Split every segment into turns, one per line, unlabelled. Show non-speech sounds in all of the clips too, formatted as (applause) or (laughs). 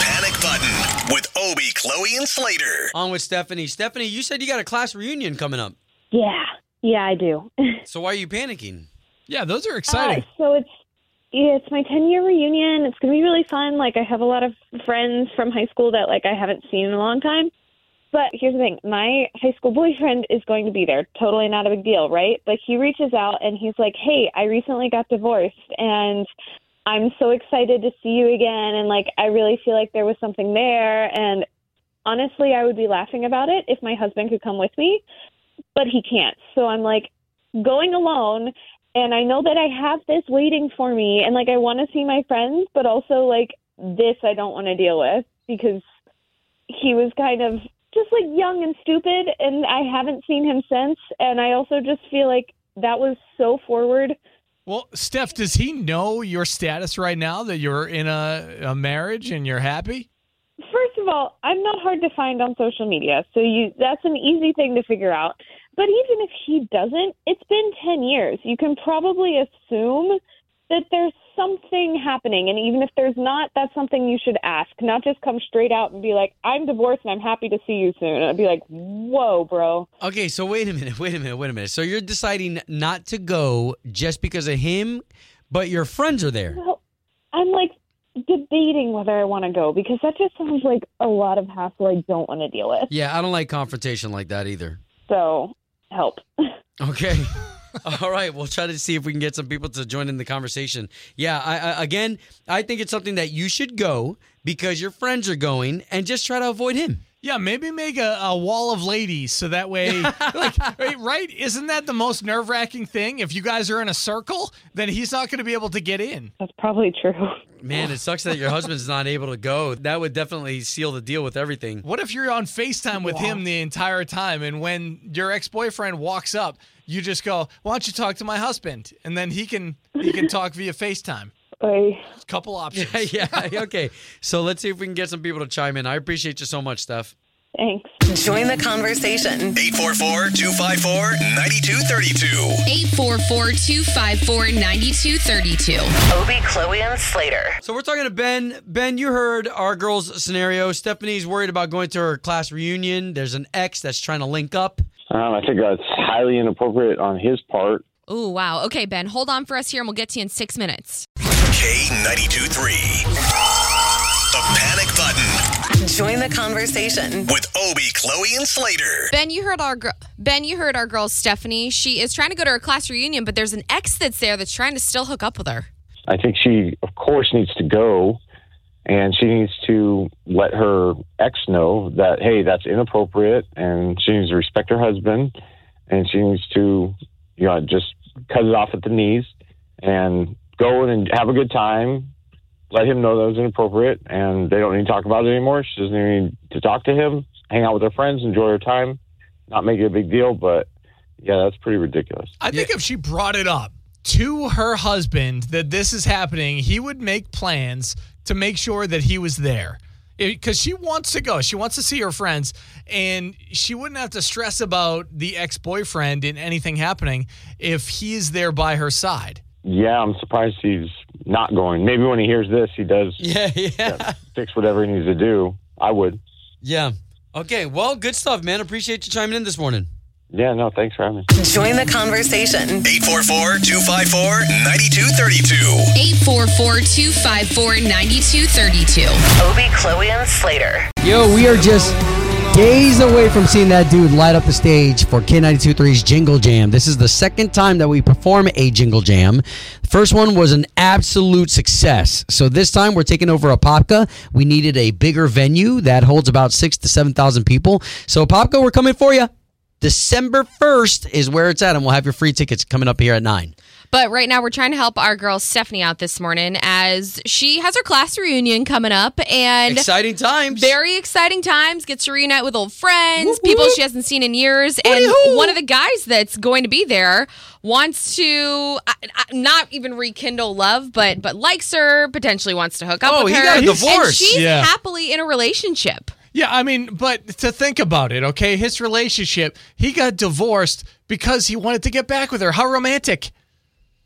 Panic button with Obie, Chloe, and Slater.
On with Stephanie. Stephanie, you said you got a class reunion coming up.
Yeah, yeah, I do. (laughs)
So why are you panicking?
Yeah, those are
Uh,
exciting.
so it's yeah, it's my 10 year reunion. It's gonna be really fun. Like I have a lot of friends from high school that like I haven't seen in a long time. But here's the thing: my high school boyfriend is going to be there. Totally not a big deal, right? But he reaches out and he's like, "Hey, I recently got divorced, and I'm so excited to see you again. And like, I really feel like there was something there. And honestly, I would be laughing about it if my husband could come with me, but he can't. So I'm like going alone and I know that I have this waiting for me and like I want to see my friends, but also like this I don't want to deal with because he was kind of just like young and stupid and I haven't seen him since and I also just feel like that was so forward.
Well, Steph, does he know your status right now that you're in a, a marriage and you're happy?
First of all, I'm not hard to find on social media, so you that's an easy thing to figure out. But even if he doesn't, it's been 10 years. You can probably assume that there's something happening and even if there's not, that's something you should ask, not just come straight out and be like, "I'm divorced and I'm happy to see you soon." And I'd be like, "Whoa, bro."
Okay, so wait a minute, wait a minute, wait a minute. So you're deciding not to go just because of him, but your friends are there.
Well, I'm like debating whether I want to go because that just sounds like a lot of hassle I don't want to deal with.
Yeah, I don't like confrontation like that either.
So, help. (laughs)
Okay. (laughs) All right, we'll try to see if we can get some people to join in the conversation. Yeah, I, I again, I think it's something that you should go because your friends are going, and just try to avoid him.
Yeah, maybe make a, a wall of ladies so that way, (laughs) like, right, right? Isn't that the most nerve wracking thing? If you guys are in a circle, then he's not going to be able to get in.
That's probably true.
Man, it sucks that your husband's not able to go. That would definitely seal the deal with everything.
What if you're on FaceTime with him the entire time and when your ex boyfriend walks up, you just go, Why don't you talk to my husband? And then he can he can talk via FaceTime.
Oy.
Couple (laughs) options. (laughs)
yeah, okay. So let's see if we can get some people to chime in. I appreciate you so much, Steph.
Thanks.
Join the conversation.
844 254 9232.
844-254-9232. Obie, Chloe, and Slater.
So we're talking to Ben. Ben, you heard our girl's scenario. Stephanie's worried about going to her class reunion. There's an ex that's trying to link up.
Um, I think that's highly inappropriate on his part.
Oh, wow. Okay, Ben, hold on for us here and we'll get to you in six minutes.
K92 3. The panic button
Join the conversation.
with Obie, Chloe, and Slater.
Ben, you heard our gr- Ben, you heard our girl Stephanie. She is trying to go to her class reunion, but there's an ex that's there that's trying to still hook up with her.
I think she, of course, needs to go, and she needs to let her ex know that hey, that's inappropriate, and she needs to respect her husband, and she needs to, you know, just cut it off at the knees and go in and have a good time. Let him know that was inappropriate, and they don't need to talk about it anymore. She doesn't need to talk to him. Hang out with her friends, enjoy her time, not make it a big deal. But yeah, that's pretty ridiculous.
I think if she brought it up to her husband that this is happening, he would make plans to make sure that he was there. Because she wants to go. She wants to see her friends. And she wouldn't have to stress about the ex boyfriend and anything happening if he's there by her side.
Yeah, I'm surprised he's not going. Maybe when he hears this, he does (laughs)
Yeah, yeah.
fix whatever he needs to do. I would.
Yeah. Okay, well, good stuff, man. Appreciate you chiming in this morning.
Yeah, no, thanks for having me.
Join the conversation.
844 254 9232.
844-254-9232. Obie, Chloe, and Slater.
Yo, we are just days away from seeing that dude light up the stage for K92.3's Jingle Jam. This is the second time that we perform a Jingle Jam. The first one was an absolute success. So this time we're taking over Apopka. We needed a bigger venue that holds about six to 7,000 people. So Apopka, we're coming for you. December 1st is where it's at, and we'll have your free tickets coming up here at 9.
But right now, we're trying to help our girl Stephanie out this morning as she has her class reunion coming up. And
Exciting times.
very exciting times. Gets to reunite with old friends, people she hasn't seen in years. And
Woody-hoo.
one of the guys that's going to be there wants to uh, not even rekindle love, but but likes her, potentially wants to hook up
Oh,
with
he
her.
got a
And
divorce.
she's
Yeah.
happily in a relationship.
Yeah, I mean, but to think about it, okay, his relationship, he got divorced because he wanted to get back with her. How romantic.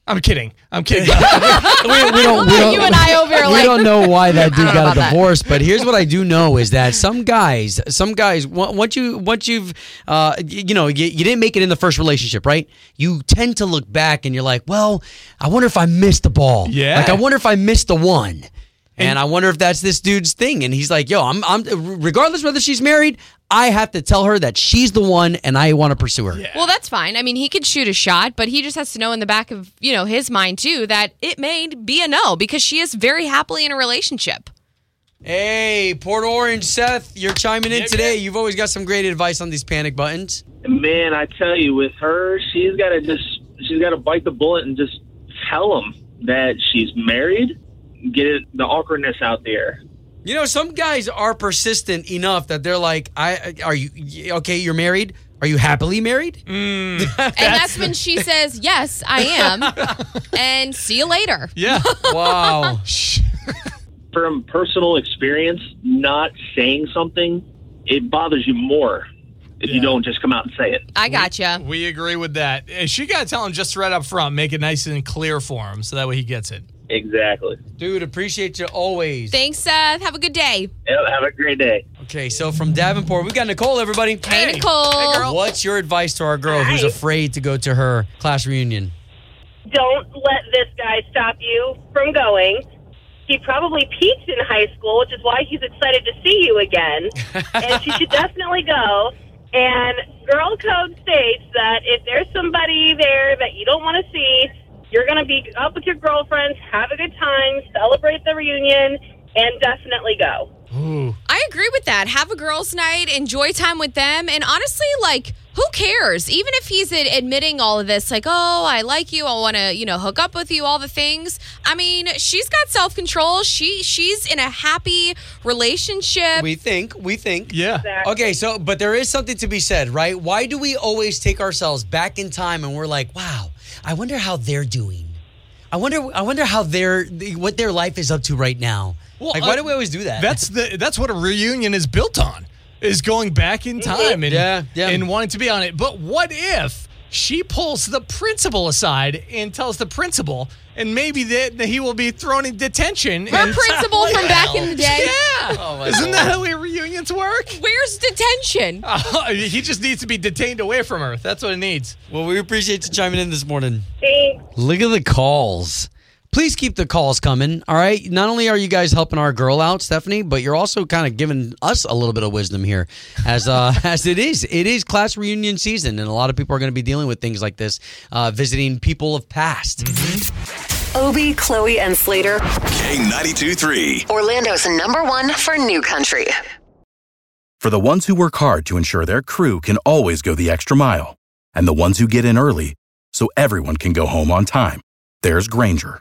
I'm kidding. I'm kidding. (laughs)
we, we don't, we don't,
you and I over
we
like-
don't know why (laughs) that dude
I don't know
got
about
a
that.
divorce, but here's what I do know is that some guys, some guys, once you once you've, uh, you know, you, you didn't make it in the first relationship, right? You tend to look back and you're like, well, I wonder if I missed the ball.
Yeah.
like I wonder if I missed the one. And I wonder if that's this dude's thing. And he's like, yo, I'm, I'm, regardless whether she's married, I have to tell her that she's the one and I want to pursue her.
Well, that's fine. I mean, he could shoot a shot, but he just has to know in the back of, you know, his mind too that it may be a no because she is very happily in a relationship.
Hey, Port Orange, Seth, you're chiming in
Yeah,
today.
yeah.
You've always got some great advice on these panic buttons.
Man, I tell you, with her, she's got to just she's got to bite the bullet and just tell him that she's married. Get it, the awkwardness out there.
You know, some guys are persistent enough that they're like, "I are you okay? You're married? Are you happily married?" Mm. (laughs)
And that's when she (laughs) says, Yes, I am. and see you later.
yeah. (laughs)
Wow.
From personal experience, not saying something, it bothers you more if you don't just come out and say it.
I gotcha.
We agree with that. She got to tell him just right up front, make it nice and clear for him so that way he gets it.
Exactly.
Dude, appreciate you always.
Thanks, Seth. Have a good day.
Yeah, Have a great day.
Okay, so from Davenport, we've got Nicole, everybody.
Hey, Nicole.
What's your advice to our girl who's
Hi.
afraid to go to her class reunion?
Don't let this guy stop you from going. He probably peaked in high school, which is why he's excited to see you again. (laughs) and she should definitely go. And girl code states that if there's somebody there that you don't want to see, you're going to be up with your girlfriends, have a good time, celebrate the reunion, and definitely go.
I agree with that. Have a girls' night, enjoy time with them, and honestly, like, who cares? Even if he's admitting all of this, like, oh, I like you, I want to, you know, hook up with you, all the things. I mean, she's got self control. She she's in a happy relationship.
We think, we think.
Yeah.
Exactly.
Okay, so but there is something to be said, right? Why do we always take ourselves back in time and we're like, "Wow, I wonder how they're doing. I wonder I wonder how they're what their life is up to right now."
Well,
like why
uh,
do we always do that?
That's the that's what a reunion is built on. Is going back in mm-hmm. time and
Yeah, yeah.
and wanting to be on it. But what if she pulls the principal aside and tells the principal, and maybe that that he will be thrown in detention.
Her
and-
principal from back in the day.
Yeah.
Oh,
Isn't
Lord.
that how reunions work?
Where's detention? (laughs)
he just needs to be detained away from her. That's what it needs.
well, we appreciate you chiming in this morning.
Thanks.
Look at the calls. Please keep the calls coming. All right. Not only are you guys helping our girl out, Stephanie, but you're also kind of giving us a little bit of wisdom here, as uh, (laughs) as it is. It is class reunion season, and a lot of people are going to be dealing with things like this, uh, visiting people of past.
Obie, Chloe, and Slater,
K92 3.
Orlando's number one for new country.
For the ones who work hard to ensure their crew can always go the extra mile, and the ones who get in early so everyone can go home on time, there's Grainger,